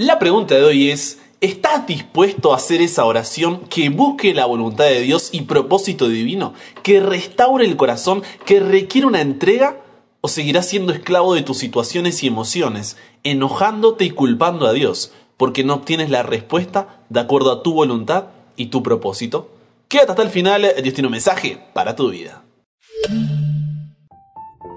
La pregunta de hoy es, ¿estás dispuesto a hacer esa oración que busque la voluntad de Dios y propósito divino, que restaure el corazón, que requiere una entrega? ¿O seguirás siendo esclavo de tus situaciones y emociones, enojándote y culpando a Dios, porque no obtienes la respuesta de acuerdo a tu voluntad y tu propósito? Quédate hasta el final, Dios tiene un mensaje para tu vida.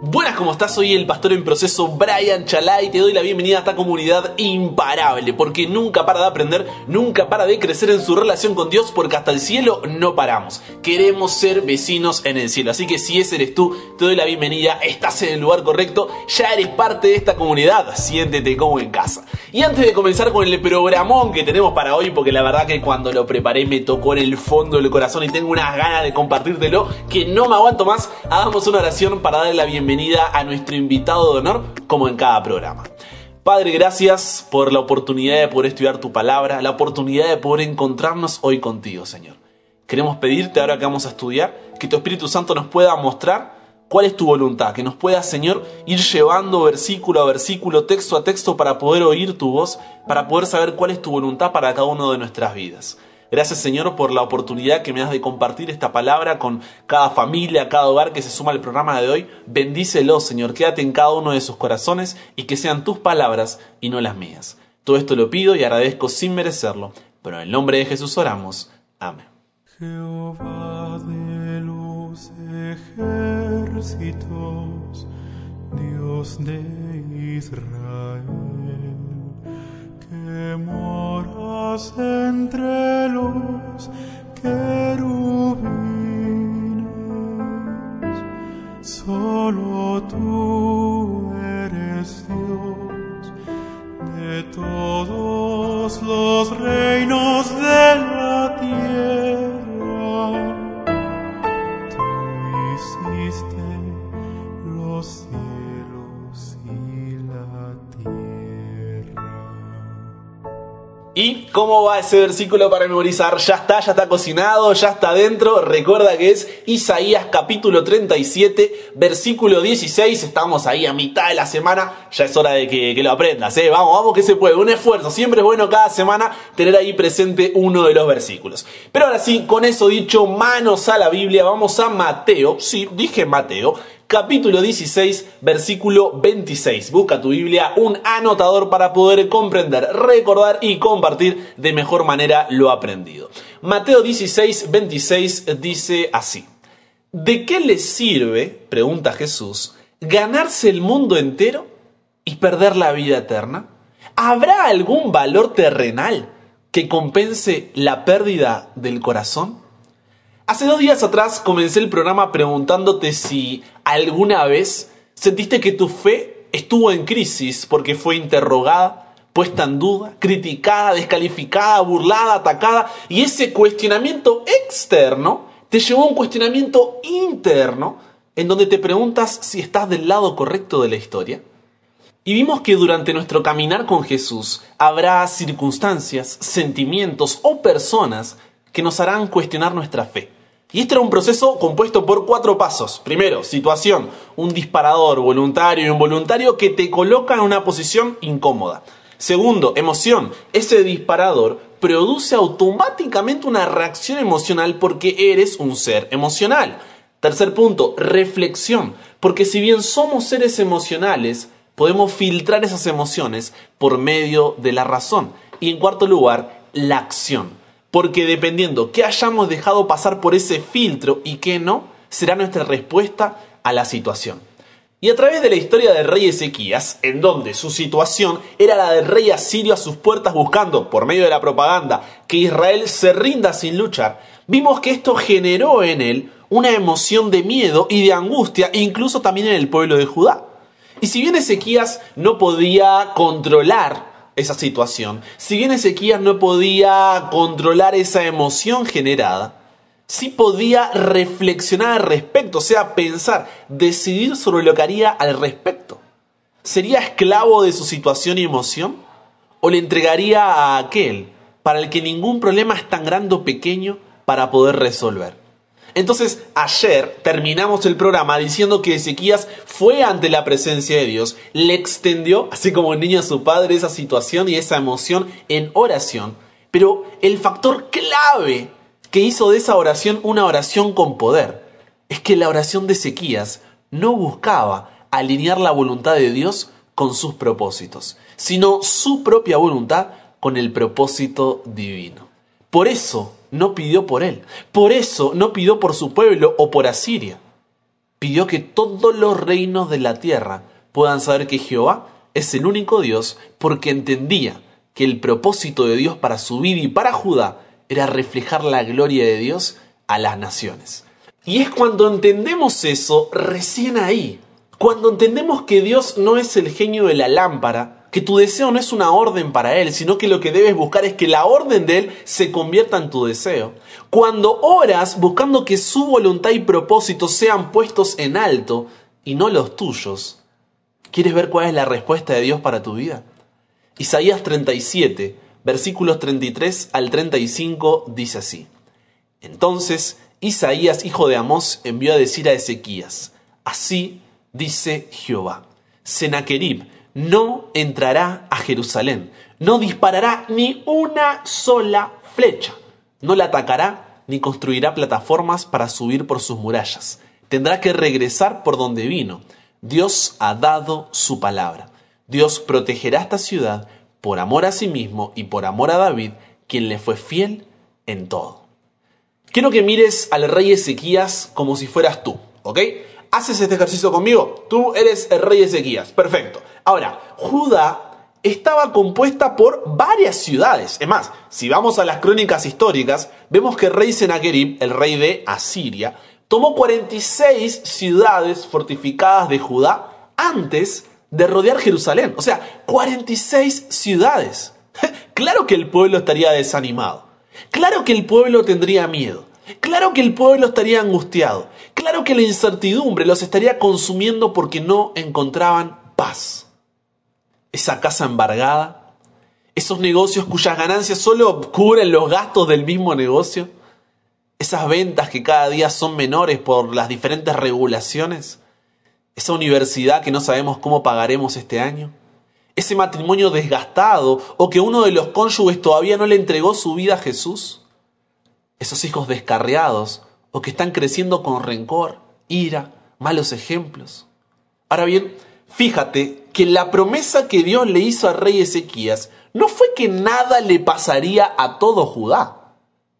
Buenas, ¿cómo estás? Soy el pastor en proceso Brian Chalai y te doy la bienvenida a esta comunidad imparable, porque nunca para de aprender, nunca para de crecer en su relación con Dios, porque hasta el cielo no paramos. Queremos ser vecinos en el cielo, así que si ese eres tú, te doy la bienvenida, estás en el lugar correcto, ya eres parte de esta comunidad, siéntete como en casa. Y antes de comenzar con el programón que tenemos para hoy, porque la verdad que cuando lo preparé me tocó en el fondo del corazón y tengo unas ganas de compartírtelo, que no me aguanto más, hagamos una oración para darle la bienvenida a nuestro invitado de honor, como en cada programa. Padre, gracias por la oportunidad de poder estudiar tu palabra, la oportunidad de poder encontrarnos hoy contigo, Señor. Queremos pedirte ahora que vamos a estudiar, que tu Espíritu Santo nos pueda mostrar cuál es tu voluntad, que nos pueda, Señor, ir llevando versículo a versículo, texto a texto, para poder oír tu voz, para poder saber cuál es tu voluntad para cada uno de nuestras vidas. Gracias Señor por la oportunidad que me das de compartir esta palabra con cada familia, cada hogar que se suma al programa de hoy. Bendícelo Señor, quédate en cada uno de sus corazones y que sean tus palabras y no las mías. Todo esto lo pido y agradezco sin merecerlo, pero en el nombre de Jesús oramos. Amén. Jehová de los ejércitos, Dios de Israel que moras entre los querubines, solo tú eres Dios de todos los reinos de la tierra. Cómo va ese versículo para memorizar? Ya está, ya está cocinado, ya está dentro. Recuerda que es Isaías capítulo 37, versículo 16. Estamos ahí a mitad de la semana. Ya es hora de que, que lo aprendas. ¿eh? Vamos, vamos que se puede. Un esfuerzo. Siempre es bueno cada semana tener ahí presente uno de los versículos. Pero ahora sí, con eso dicho, manos a la Biblia. Vamos a Mateo. Sí, dije Mateo capítulo 16, versículo 26. Busca tu Biblia, un anotador para poder comprender, recordar y compartir de mejor manera lo aprendido. Mateo 16, 26 dice así. ¿De qué le sirve, pregunta Jesús, ganarse el mundo entero y perder la vida eterna? ¿Habrá algún valor terrenal que compense la pérdida del corazón? Hace dos días atrás comencé el programa preguntándote si alguna vez sentiste que tu fe estuvo en crisis porque fue interrogada, puesta en duda, criticada, descalificada, burlada, atacada, y ese cuestionamiento externo te llevó a un cuestionamiento interno en donde te preguntas si estás del lado correcto de la historia. Y vimos que durante nuestro caminar con Jesús habrá circunstancias, sentimientos o personas que nos harán cuestionar nuestra fe. Y este era un proceso compuesto por cuatro pasos. Primero, situación, un disparador voluntario y involuntario que te coloca en una posición incómoda. Segundo, emoción, ese disparador produce automáticamente una reacción emocional porque eres un ser emocional. Tercer punto, reflexión, porque si bien somos seres emocionales, podemos filtrar esas emociones por medio de la razón. Y en cuarto lugar, la acción porque dependiendo qué hayamos dejado pasar por ese filtro y qué no, será nuestra respuesta a la situación. Y a través de la historia del rey Ezequías, en donde su situación era la del rey asirio a sus puertas buscando, por medio de la propaganda, que Israel se rinda sin luchar, vimos que esto generó en él una emoción de miedo y de angustia, incluso también en el pueblo de Judá. Y si bien Ezequías no podía controlar esa situación. Si bien Ezequías no podía controlar esa emoción generada, sí podía reflexionar al respecto, o sea, pensar, decidir sobre lo que haría al respecto. ¿Sería esclavo de su situación y emoción? ¿O le entregaría a aquel para el que ningún problema es tan grande o pequeño para poder resolver? Entonces, ayer terminamos el programa diciendo que Ezequías fue ante la presencia de Dios, le extendió, así como un niño a su padre, esa situación y esa emoción en oración. Pero el factor clave que hizo de esa oración una oración con poder es que la oración de Ezequías no buscaba alinear la voluntad de Dios con sus propósitos, sino su propia voluntad con el propósito divino. Por eso no pidió por él, por eso no pidió por su pueblo o por Asiria. Pidió que todos los reinos de la tierra puedan saber que Jehová es el único Dios porque entendía que el propósito de Dios para su vida y para Judá era reflejar la gloria de Dios a las naciones. Y es cuando entendemos eso, recién ahí, cuando entendemos que Dios no es el genio de la lámpara, que tu deseo no es una orden para Él, sino que lo que debes buscar es que la orden de Él se convierta en tu deseo. Cuando oras buscando que su voluntad y propósito sean puestos en alto y no los tuyos, ¿quieres ver cuál es la respuesta de Dios para tu vida? Isaías 37, versículos 33 al 35 dice así. Entonces Isaías, hijo de Amós, envió a decir a Ezequías, así dice Jehová. Senaquerib no entrará a Jerusalén, no disparará ni una sola flecha, no la atacará ni construirá plataformas para subir por sus murallas. Tendrá que regresar por donde vino. Dios ha dado su palabra. Dios protegerá esta ciudad por amor a sí mismo y por amor a David, quien le fue fiel en todo. Quiero que mires al rey Ezequías como si fueras tú, ¿ok? haces este ejercicio conmigo, tú eres el rey Ezequías. Perfecto. Ahora, Judá estaba compuesta por varias ciudades. Es más, si vamos a las crónicas históricas, vemos que el rey Sennacherib, el rey de Asiria, tomó 46 ciudades fortificadas de Judá antes de rodear Jerusalén. O sea, 46 ciudades. claro que el pueblo estaría desanimado. Claro que el pueblo tendría miedo. Claro que el pueblo estaría angustiado. Claro que la incertidumbre los estaría consumiendo porque no encontraban paz. Esa casa embargada, esos negocios cuyas ganancias solo cubren los gastos del mismo negocio, esas ventas que cada día son menores por las diferentes regulaciones, esa universidad que no sabemos cómo pagaremos este año, ese matrimonio desgastado o que uno de los cónyuges todavía no le entregó su vida a Jesús esos hijos descarriados o que están creciendo con rencor, ira, malos ejemplos. Ahora bien, fíjate que la promesa que Dios le hizo al rey Ezequías no fue que nada le pasaría a todo Judá.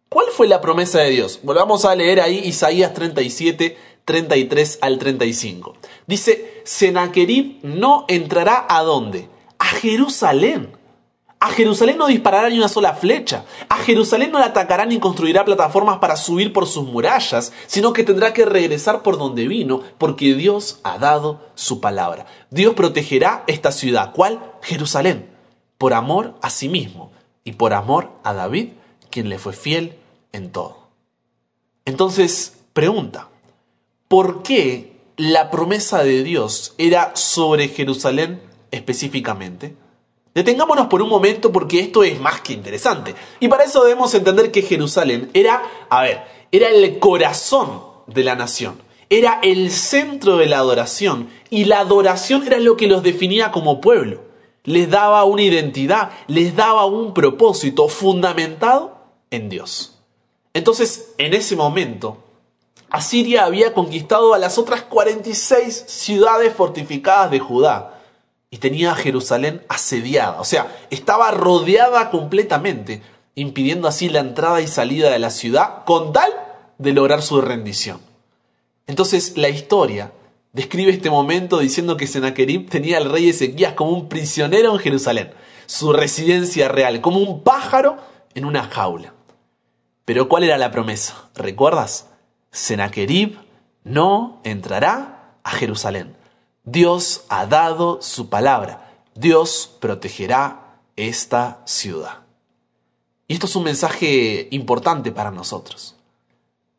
¿Cuál fue la promesa de Dios? Volvamos a leer ahí Isaías 37, 33 al 35. Dice, Senaquerib no entrará a dónde? A Jerusalén a Jerusalén no disparará ni una sola flecha. A Jerusalén no la atacará ni construirá plataformas para subir por sus murallas, sino que tendrá que regresar por donde vino, porque Dios ha dado su palabra. Dios protegerá esta ciudad. ¿Cuál? Jerusalén. Por amor a sí mismo y por amor a David, quien le fue fiel en todo. Entonces, pregunta, ¿por qué la promesa de Dios era sobre Jerusalén específicamente? Detengámonos por un momento porque esto es más que interesante. Y para eso debemos entender que Jerusalén era, a ver, era el corazón de la nación. Era el centro de la adoración. Y la adoración era lo que los definía como pueblo. Les daba una identidad, les daba un propósito fundamentado en Dios. Entonces, en ese momento, Asiria había conquistado a las otras 46 ciudades fortificadas de Judá y tenía a Jerusalén asediada, o sea, estaba rodeada completamente, impidiendo así la entrada y salida de la ciudad con tal de lograr su rendición. Entonces la historia describe este momento diciendo que Sennacherib tenía al rey Ezequías como un prisionero en Jerusalén, su residencia real, como un pájaro en una jaula. Pero ¿cuál era la promesa? ¿Recuerdas? Sennacherib no entrará a Jerusalén. Dios ha dado su palabra. Dios protegerá esta ciudad. Y esto es un mensaje importante para nosotros.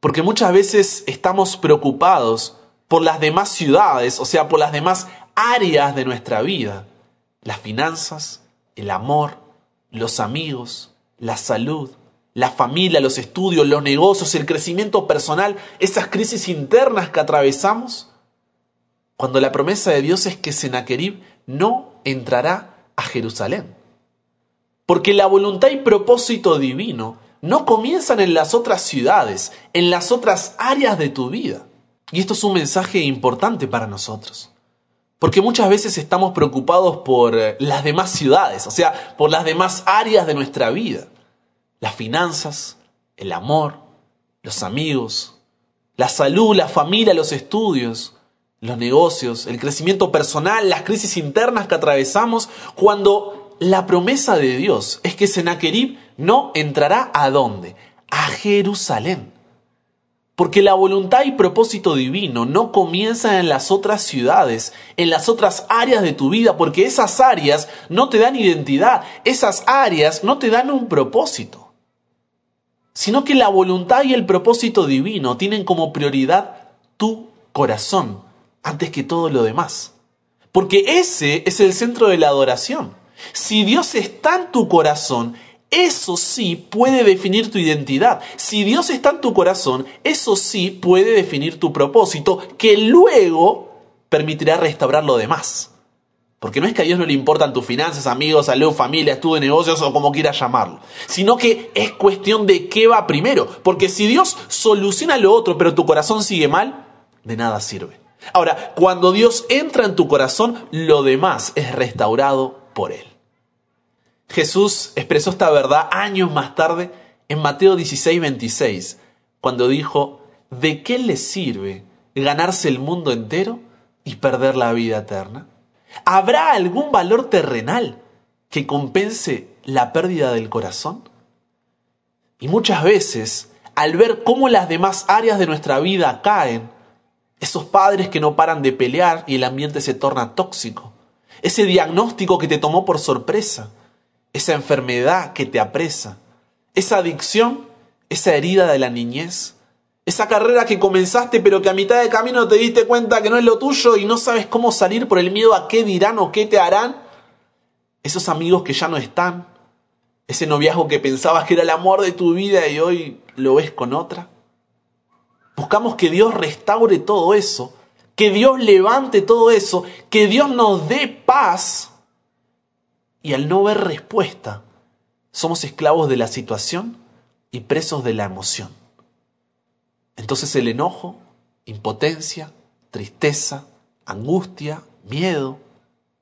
Porque muchas veces estamos preocupados por las demás ciudades, o sea, por las demás áreas de nuestra vida. Las finanzas, el amor, los amigos, la salud, la familia, los estudios, los negocios, el crecimiento personal, esas crisis internas que atravesamos? Cuando la promesa de Dios es que Sennacherib no entrará a Jerusalén. Porque la voluntad y propósito divino no comienzan en las otras ciudades, en las otras áreas de tu vida. Y esto es un mensaje importante para nosotros. Porque muchas veces estamos preocupados por eh, las demás ciudades, o sea, por las demás áreas de nuestra vida. Las finanzas, el amor, los amigos, la salud, la familia, los estudios, los negocios, el crecimiento personal, las crisis internas que atravesamos, cuando la promesa de Dios es que Sennacherib no entrará a dónde? A Jerusalén. Porque la voluntad y propósito divino no comienzan en las otras ciudades, en las otras áreas de tu vida, porque esas áreas no te dan identidad, esas áreas no te dan un propósito. Sino que la voluntad y el propósito divino tienen como prioridad tu corazón, antes que todo lo demás. Porque ese es el centro de la adoración. Si Dios está en tu corazón, eso sí puede definir tu identidad. Si Dios está en tu corazón, eso sí puede definir tu propósito, que luego permitirá restaurar lo demás. Porque no es que a Dios no le importan tus finanzas, amigos, salud, familia, estudio, negocios o como quieras llamarlo. Sino que es cuestión de qué va primero. Porque si Dios soluciona lo otro, pero tu corazón sigue mal, de nada sirve. Ahora, cuando Dios entra en tu corazón, lo demás es restaurado por Él. Jesús expresó esta verdad años más tarde en Mateo 16, 26, cuando dijo, ¿de qué le sirve ganarse el mundo entero y perder la vida eterna? ¿Habrá algún valor terrenal que compense la pérdida del corazón? Y muchas veces, al ver cómo las demás áreas de nuestra vida caen, esos padres que no paran de pelear y el ambiente se torna tóxico, ese diagnóstico que te tomó por sorpresa, esa enfermedad que te apresa, esa adicción, esa herida de la niñez, esa carrera que comenzaste pero que a mitad de camino te diste cuenta que no es lo tuyo y no sabes cómo salir por el miedo a qué dirán o qué te harán, esos amigos que ya no están, ese noviazgo que pensabas que era el amor de tu vida y hoy lo ves con otra. Buscamos que Dios restaure todo eso, que Dios levante todo eso, que Dios nos dé paz y al no ver respuesta, somos esclavos de la situación y presos de la emoción. Entonces el enojo, impotencia, tristeza, angustia, miedo,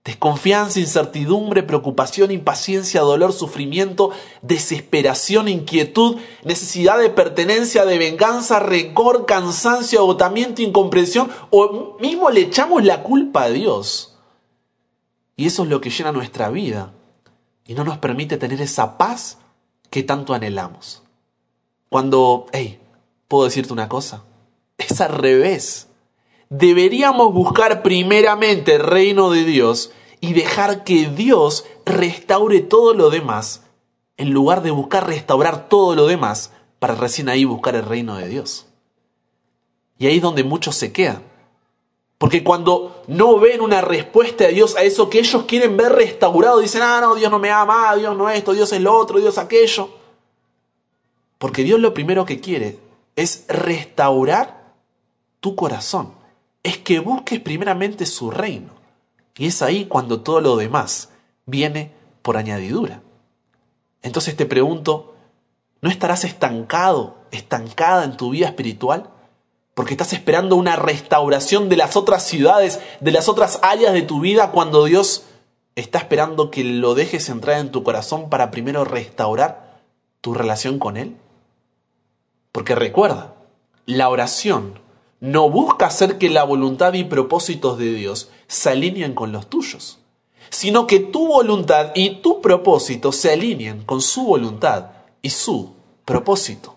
desconfianza, incertidumbre, preocupación, impaciencia, dolor, sufrimiento, desesperación, inquietud, necesidad de pertenencia, de venganza, rencor, cansancio, agotamiento, incomprensión, o mismo le echamos la culpa a Dios y eso es lo que llena nuestra vida y no nos permite tener esa paz que tanto anhelamos. Cuando, hey, ¿puedo decirte una cosa? Es al revés. Deberíamos buscar primeramente el reino de Dios y dejar que Dios restaure todo lo demás, en lugar de buscar restaurar todo lo demás para recién ahí buscar el reino de Dios. Y ahí es donde muchos se quedan. Porque cuando no ven una respuesta de Dios a eso que ellos quieren ver restaurado, dicen, ah, no, Dios no me ama, Dios no esto, Dios es lo otro, Dios aquello. Porque Dios lo primero que quiere es restaurar tu corazón. Es que busques primeramente su reino. Y es ahí cuando todo lo demás viene por añadidura. Entonces te pregunto, ¿no estarás estancado, estancada en tu vida espiritual? Porque estás esperando una restauración de las otras ciudades, de las otras áreas de tu vida, cuando Dios está esperando que lo dejes entrar en tu corazón para primero restaurar tu relación con Él. Porque recuerda, la oración no busca hacer que la voluntad y propósitos de Dios se alineen con los tuyos, sino que tu voluntad y tu propósito se alineen con su voluntad y su propósito.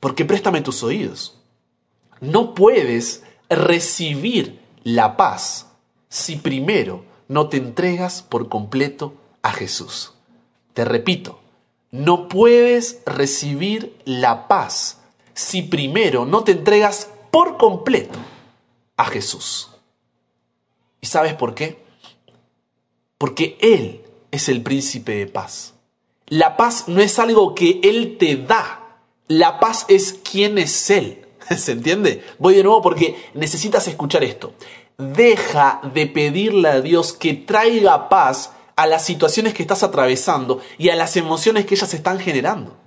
Porque préstame tus oídos. No puedes recibir la paz si primero no te entregas por completo a Jesús. Te repito, no puedes recibir la paz si primero no te entregas por completo a Jesús. ¿Y sabes por qué? Porque Él es el príncipe de paz. La paz no es algo que Él te da. La paz es quién es Él. ¿Se entiende? Voy de nuevo porque necesitas escuchar esto. Deja de pedirle a Dios que traiga paz a las situaciones que estás atravesando y a las emociones que ellas están generando.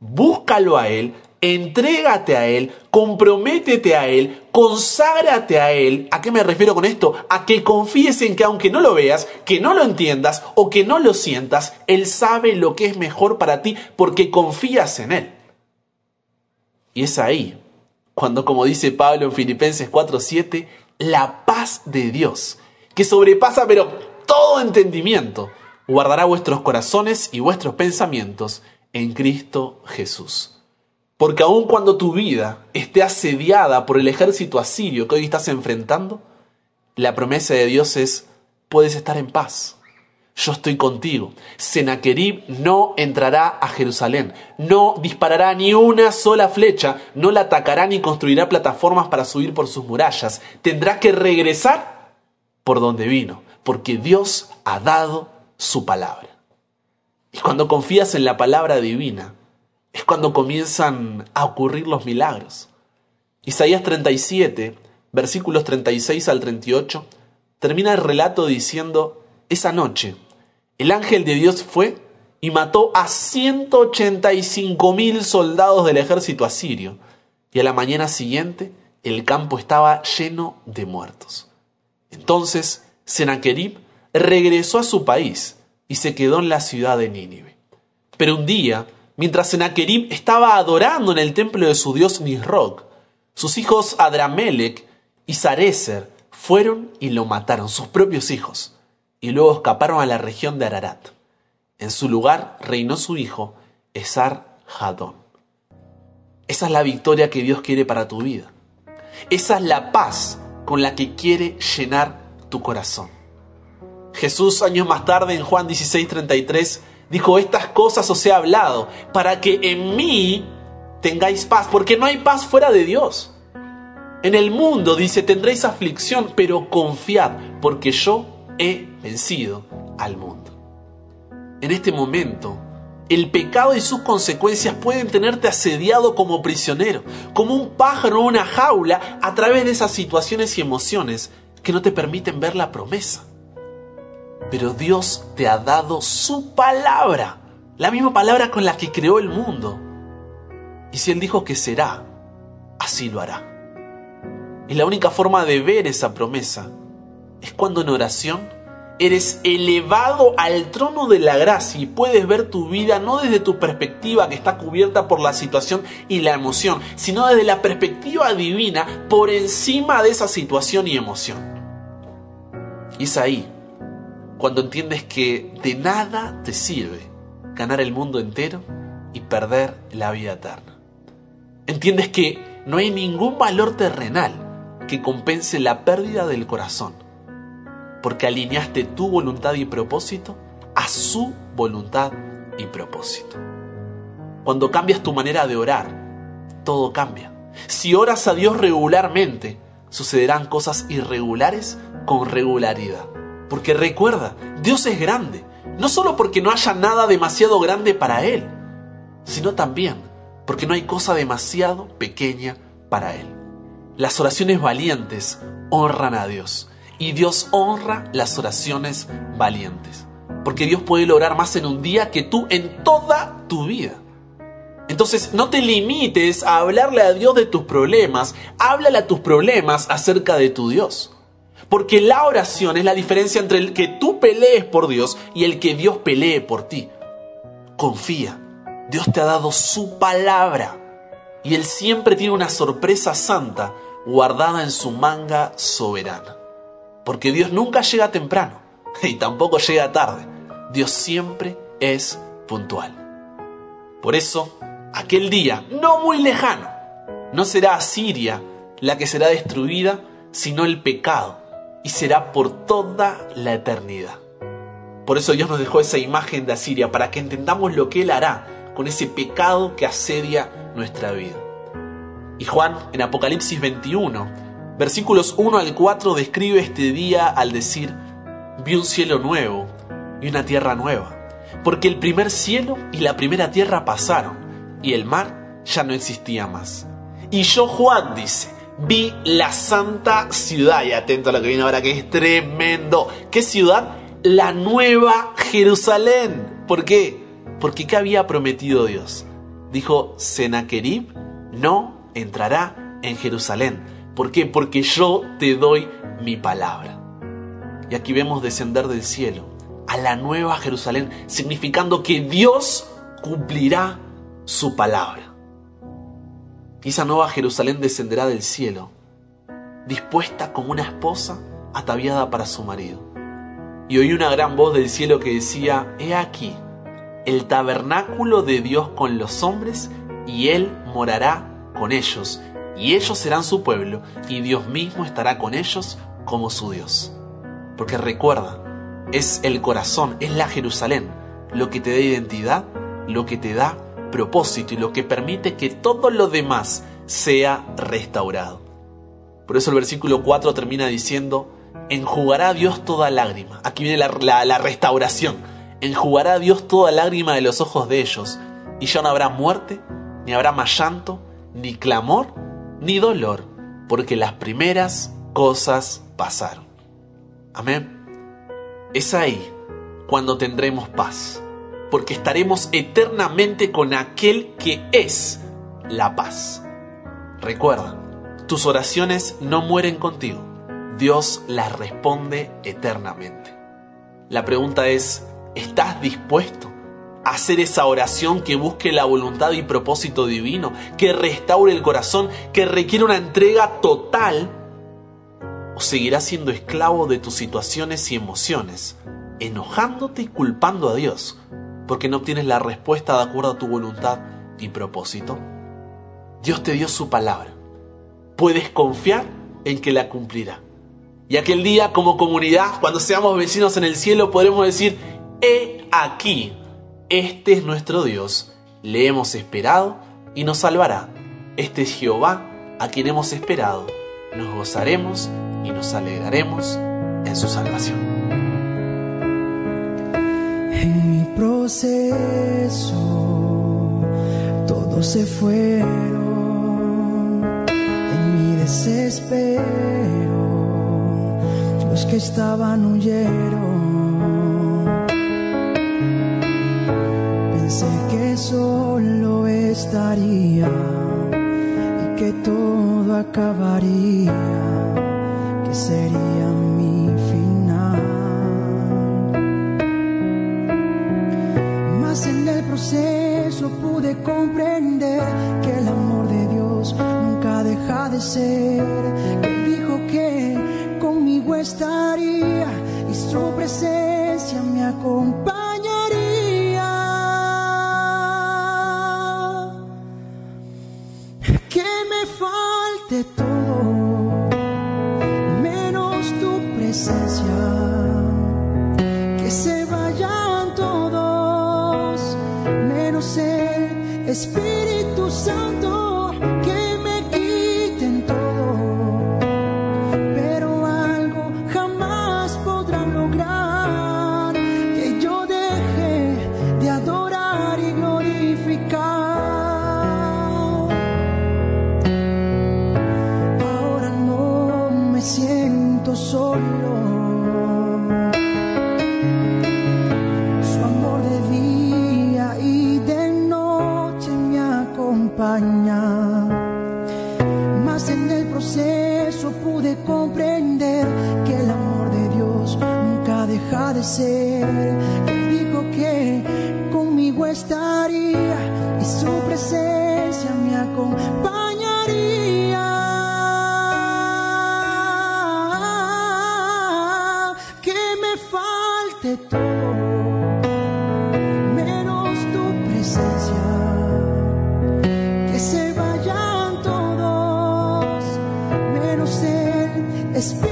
Búscalo a Él, entrégate a Él, comprométete a Él, conságrate a Él. ¿A qué me refiero con esto? A que confíes en que aunque no lo veas, que no lo entiendas o que no lo sientas, Él sabe lo que es mejor para ti porque confías en Él. Y es ahí cuando, como dice Pablo en Filipenses 4:7, la paz de Dios, que sobrepasa pero todo entendimiento, guardará vuestros corazones y vuestros pensamientos en Cristo Jesús. Porque aun cuando tu vida esté asediada por el ejército asirio que hoy estás enfrentando, la promesa de Dios es, puedes estar en paz. Yo estoy contigo. Senaquerib no entrará a Jerusalén, no disparará ni una sola flecha, no la atacará ni construirá plataformas para subir por sus murallas. Tendrá que regresar por donde vino, porque Dios ha dado su palabra. Y cuando confías en la palabra divina, es cuando comienzan a ocurrir los milagros. Isaías 37, versículos 36 al 38, termina el relato diciendo, esa noche el ángel de Dios fue y mató a 185 mil soldados del ejército asirio, y a la mañana siguiente el campo estaba lleno de muertos. Entonces Sennacherib regresó a su país y se quedó en la ciudad de Nínive. Pero un día, mientras Sennacherib estaba adorando en el templo de su dios Nisroch, sus hijos Adramelech y Sarecer fueron y lo mataron, sus propios hijos, y luego escaparon a la región de Ararat. En su lugar reinó su hijo, Esar Hadón. Esa es la victoria que Dios quiere para tu vida. Esa es la paz con la que quiere llenar tu corazón. Jesús años más tarde en Juan 16:33 dijo, estas cosas os he hablado para que en mí tengáis paz, porque no hay paz fuera de Dios. En el mundo dice, tendréis aflicción, pero confiad, porque yo he vencido al mundo. En este momento, el pecado y sus consecuencias pueden tenerte asediado como prisionero, como un pájaro en una jaula, a través de esas situaciones y emociones que no te permiten ver la promesa. Pero Dios te ha dado su palabra, la misma palabra con la que creó el mundo. Y si Él dijo que será, así lo hará. Y la única forma de ver esa promesa es cuando en oración eres elevado al trono de la gracia y puedes ver tu vida no desde tu perspectiva que está cubierta por la situación y la emoción, sino desde la perspectiva divina por encima de esa situación y emoción. Y es ahí cuando entiendes que de nada te sirve ganar el mundo entero y perder la vida eterna. Entiendes que no hay ningún valor terrenal que compense la pérdida del corazón, porque alineaste tu voluntad y propósito a su voluntad y propósito. Cuando cambias tu manera de orar, todo cambia. Si oras a Dios regularmente, sucederán cosas irregulares con regularidad. Porque recuerda, Dios es grande, no solo porque no haya nada demasiado grande para Él, sino también porque no hay cosa demasiado pequeña para Él. Las oraciones valientes honran a Dios y Dios honra las oraciones valientes. Porque Dios puede lograr más en un día que tú en toda tu vida. Entonces no te limites a hablarle a Dios de tus problemas, háblale a tus problemas acerca de tu Dios. Porque la oración es la diferencia entre el que tú pelees por Dios y el que Dios pelee por ti. Confía, Dios te ha dado su palabra y Él siempre tiene una sorpresa santa guardada en su manga soberana. Porque Dios nunca llega temprano y tampoco llega tarde. Dios siempre es puntual. Por eso, aquel día, no muy lejano, no será Asiria la que será destruida, sino el pecado y será por toda la eternidad. Por eso Dios nos dejó esa imagen de Asiria, para que entendamos lo que Él hará con ese pecado que asedia nuestra vida. Y Juan, en Apocalipsis 21, versículos 1 al 4, describe este día al decir, vi un cielo nuevo y una tierra nueva, porque el primer cielo y la primera tierra pasaron, y el mar ya no existía más. Y yo, Juan, dice, vi la santa ciudad, y atento a lo que viene ahora, que es tremendo. ¿Qué ciudad? La nueva Jerusalén. ¿Por qué? Porque ¿qué había prometido Dios? Dijo, Senaquerib no entrará en Jerusalén. ¿Por qué? Porque yo te doy mi palabra. Y aquí vemos descender del cielo a la nueva Jerusalén, significando que Dios cumplirá su palabra. Y esa nueva Jerusalén descenderá del cielo, dispuesta como una esposa ataviada para su marido. Y oí una gran voz del cielo que decía, He aquí, el tabernáculo de Dios con los hombres, y Él morará con ellos, y ellos serán su pueblo, y Dios mismo estará con ellos como su Dios. Porque recuerda, es el corazón, es la Jerusalén, lo que te da identidad, lo que te da propósito y lo que permite que todo lo demás sea restaurado. Por eso el versículo 4 termina diciendo, enjugará a Dios toda lágrima. Aquí viene la, la restauración. Enjugará a Dios toda lágrima de los ojos de ellos, y ya no habrá muerte, ni habrá más llanto, ni clamor, ni dolor, porque las primeras cosas pasaron. Amén. Es ahí cuando tendremos paz, porque estaremos eternamente con aquel que es la paz. Recuerda, tus oraciones no mueren contigo, Dios las responde eternamente. La pregunta es, ¿estás dispuesto a hacer esa oración que busque la voluntad y propósito divino, que restaure el corazón, que requiere una entrega total o seguirás siendo esclavo de tus situaciones y emociones, enojándote y culpando a Dios, porque no obtienes la respuesta de acuerdo a tu voluntad y propósito. Dios te dio su palabra. Puedes confiar en que la cumplirá. Y aquel día, como comunidad, cuando seamos vecinos en el cielo, podremos decir, he aquí, este es nuestro Dios, le hemos esperado y nos salvará. Este es Jehová, a quien hemos esperado. Nos gozaremos y nos alegraremos en su salvación. Proceso todos se fueron, en mi desespero los que estaban huyeron. Pensé que solo estaría y que todo acabaría sería proceso pude comprender que el amor de Dios nunca deja de ser. Que dijo que conmigo estaría y su presencia me acompañaría. Espíritu Santo, Él dijo que conmigo estaría y su presencia me acompañaría. Que me falte todo. menos tu presencia. Que se vayan todos, menos el Espíritu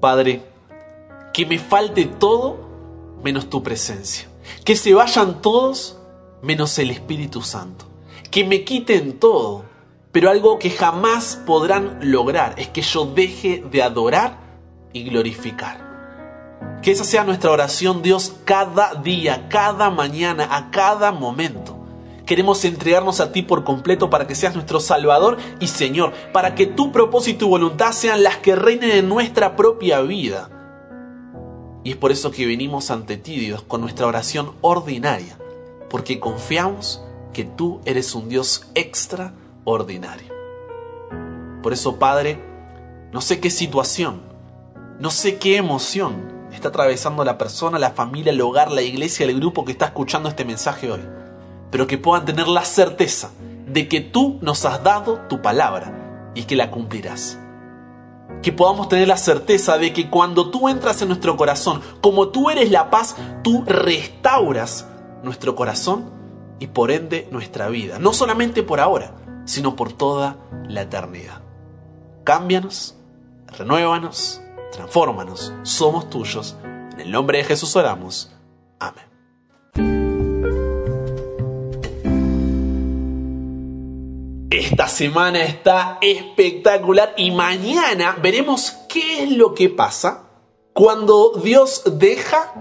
Padre, que me falte todo menos tu presencia. Que se vayan todos menos el Espíritu Santo. Que me quiten todo, pero algo que jamás podrán lograr es que yo deje de adorar y glorificar. Que esa sea nuestra oración, Dios, cada día, cada mañana, a cada momento. Queremos entregarnos a ti por completo para que seas nuestro Salvador y Señor, para que tu propósito y voluntad sean las que reinen en nuestra propia vida. Y es por eso que venimos ante ti, Dios, con nuestra oración ordinaria, porque confiamos que tú eres un Dios extraordinario. Por eso, Padre, no sé qué situación, no sé qué emoción está atravesando la persona, la familia, el hogar, la iglesia, el grupo que está escuchando este mensaje hoy, pero que puedan tener la certeza de que tú nos has dado tu palabra y que la cumplirás que podamos tener la certeza de que cuando tú entras en nuestro corazón, como tú eres la paz, tú restauras nuestro corazón y por ende nuestra vida. No solamente por ahora, sino por toda la eternidad. Cámbianos, renuévanos, transfórmanos. Somos tuyos. En el nombre de Jesús oramos. Amén. Esta semana está espectacular y mañana veremos qué es lo que pasa cuando Dios deja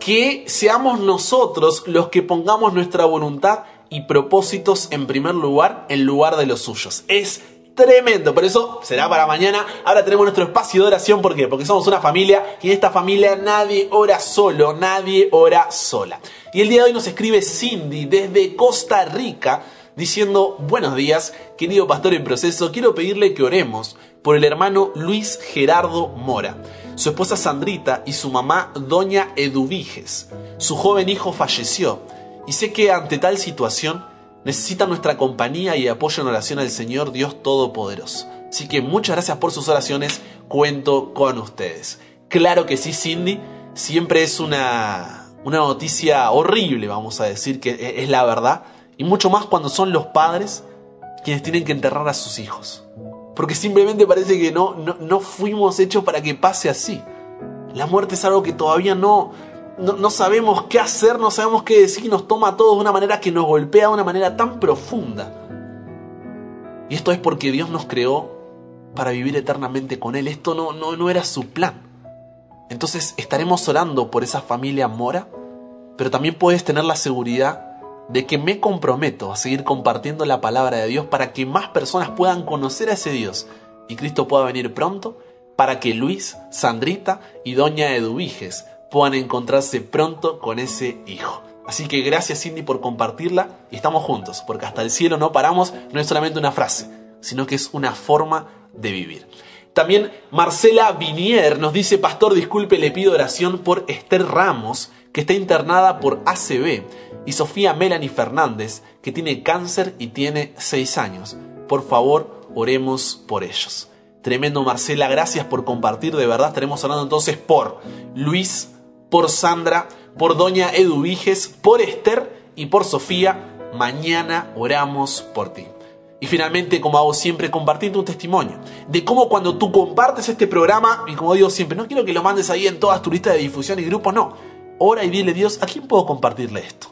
que seamos nosotros los que pongamos nuestra voluntad y propósitos en primer lugar en lugar de los suyos. Es tremendo, por eso será para mañana. Ahora tenemos nuestro espacio de oración, ¿por qué? Porque somos una familia y en esta familia nadie ora solo, nadie ora sola. Y el día de hoy nos escribe Cindy desde Costa Rica diciendo, buenos días, querido pastor en proceso, quiero pedirle que oremos por el hermano Luis Gerardo Mora, su esposa Sandrita y su mamá Doña Eduviges. Su joven hijo falleció y sé que ante tal situación necesita nuestra compañía y apoyo en oración al Señor Dios Todopoderoso. Así que muchas gracias por sus oraciones, cuento con ustedes. Claro que sí, Cindy, siempre es una, una noticia horrible, vamos a decir que es la verdad, y mucho más cuando son los padres quienes tienen que enterrar a sus hijos. Porque simplemente parece que no, no, no fuimos hechos para que pase así. La muerte es algo que todavía no, no, no, sabemos qué hacer, no sabemos qué decir, nos toma a todos de una manera que nos golpea de una manera tan profunda. Y esto es porque Dios nos creó para vivir eternamente con Él. Esto no, no, no era su plan. Entonces estaremos orando por esa familia mora, pero también puedes tener la seguridad de que me comprometo a seguir compartiendo la palabra de Dios para que más personas puedan conocer a ese Dios y Cristo pueda venir pronto para que Luis, Sandrita y Doña Eduviges puedan encontrarse pronto con ese hijo. Así que gracias Cindy por compartirla y estamos juntos, porque hasta el cielo no paramos no es solamente una frase, sino que es una forma de vivir. También Marcela Vinier nos dice, Pastor, disculpe, le pido oración por Esther Ramos, que está internada por ACB, y Sofía Melanie Fernández, que tiene cáncer y tiene 6 años. Por favor, oremos por ellos. Tremendo Marcela, gracias por compartir, de verdad estaremos orando entonces por Luis, por Sandra, por Doña Eduviges, por Esther y por Sofía. Mañana oramos por ti. Y finalmente, como hago siempre, compartir tu testimonio de cómo cuando tú compartes este programa, y como digo siempre, no quiero que lo mandes ahí en todas tus listas de difusión y grupos, no. Ora y dile, Dios, ¿a quién puedo compartirle esto?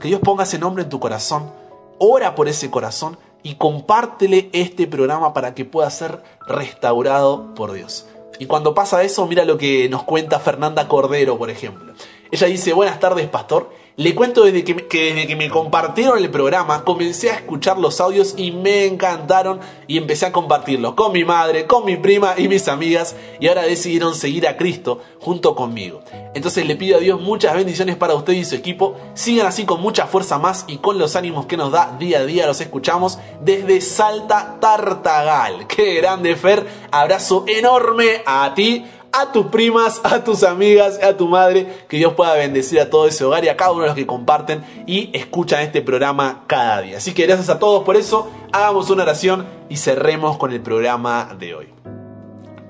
Que Dios ponga ese nombre en tu corazón, ora por ese corazón y compártele este programa para que pueda ser restaurado por Dios. Y cuando pasa eso, mira lo que nos cuenta Fernanda Cordero, por ejemplo. Ella dice, buenas tardes, pastor. Le cuento desde que, que, desde que me compartieron el programa, comencé a escuchar los audios y me encantaron y empecé a compartirlos con mi madre, con mi prima y mis amigas y ahora decidieron seguir a Cristo junto conmigo. Entonces le pido a Dios muchas bendiciones para usted y su equipo. Sigan así con mucha fuerza más y con los ánimos que nos da día a día. Los escuchamos desde Salta Tartagal. Qué grande Fer. Abrazo enorme a ti a tus primas, a tus amigas, a tu madre. Que Dios pueda bendecir a todo ese hogar y a cada uno de los que comparten y escuchan este programa cada día. Así que gracias a todos por eso. Hagamos una oración y cerremos con el programa de hoy.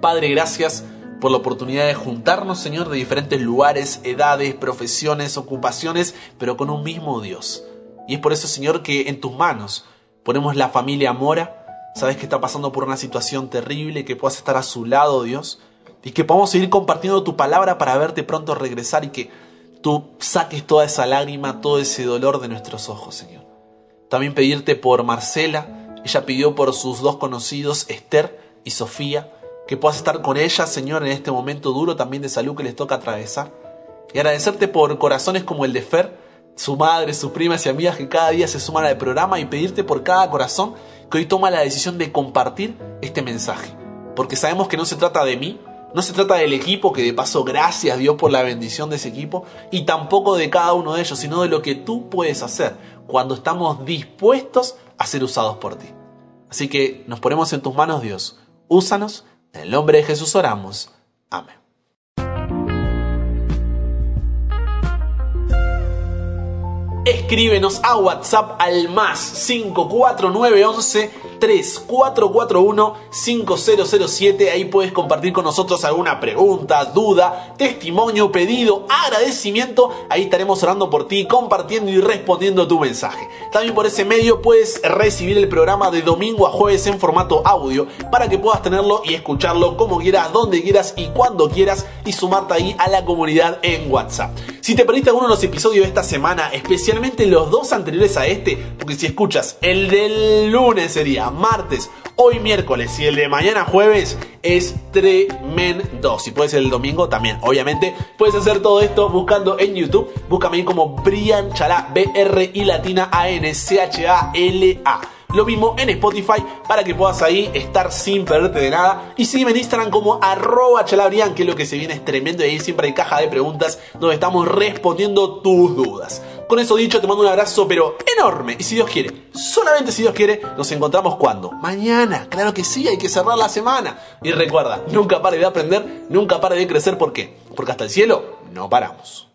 Padre, gracias por la oportunidad de juntarnos, Señor, de diferentes lugares, edades, profesiones, ocupaciones, pero con un mismo Dios. Y es por eso, Señor, que en tus manos ponemos la familia Mora. Sabes que está pasando por una situación terrible, que puedas estar a su lado, Dios, y que podamos seguir compartiendo tu palabra para verte pronto regresar y que tú saques toda esa lágrima, todo ese dolor de nuestros ojos, Señor. También pedirte por Marcela, ella pidió por sus dos conocidos, Esther y Sofía, que puedas estar con ella, Señor, en este momento duro también de salud que les toca atravesar. Y agradecerte por corazones como el de Fer, su madre, sus primas y amigas que cada día se suman al programa y pedirte por cada corazón que hoy toma la decisión de compartir este mensaje. Porque sabemos que no se trata de mí, no se trata del equipo, que de paso gracias Dios por la bendición de ese equipo, y tampoco de cada uno de ellos, sino de lo que tú puedes hacer cuando estamos dispuestos a ser usados por ti. Así que nos ponemos en tus manos, Dios. Úsanos en el nombre de Jesús oramos. Amén. Escríbenos a WhatsApp al más 54911 3441-5007. Ahí puedes compartir con nosotros alguna pregunta, duda, testimonio, pedido, agradecimiento. Ahí estaremos orando por ti, compartiendo y respondiendo tu mensaje. También por ese medio puedes recibir el programa de domingo a jueves en formato audio para que puedas tenerlo y escucharlo como quieras, donde quieras y cuando quieras y sumarte ahí a la comunidad en WhatsApp. Si te perdiste alguno de los episodios de esta semana, especialmente los dos anteriores a este, porque si escuchas el del lunes sería martes, hoy miércoles y el de mañana jueves es tremendo. Si puedes el domingo también, obviamente puedes hacer todo esto buscando en YouTube. Búscame como Brian Chalá, B-R y latina A-N-C-H-A-L-A. Lo mismo en Spotify para que puedas ahí estar sin perderte de nada. Y sígueme en Instagram como arroba chalabrian, que lo que se viene es tremendo. Y ahí siempre hay caja de preguntas donde estamos respondiendo tus dudas. Con eso dicho, te mando un abrazo, pero enorme. Y si Dios quiere, solamente si Dios quiere, nos encontramos cuando? Mañana. Claro que sí, hay que cerrar la semana. Y recuerda, nunca pare de aprender, nunca pare de crecer. ¿Por qué? Porque hasta el cielo no paramos.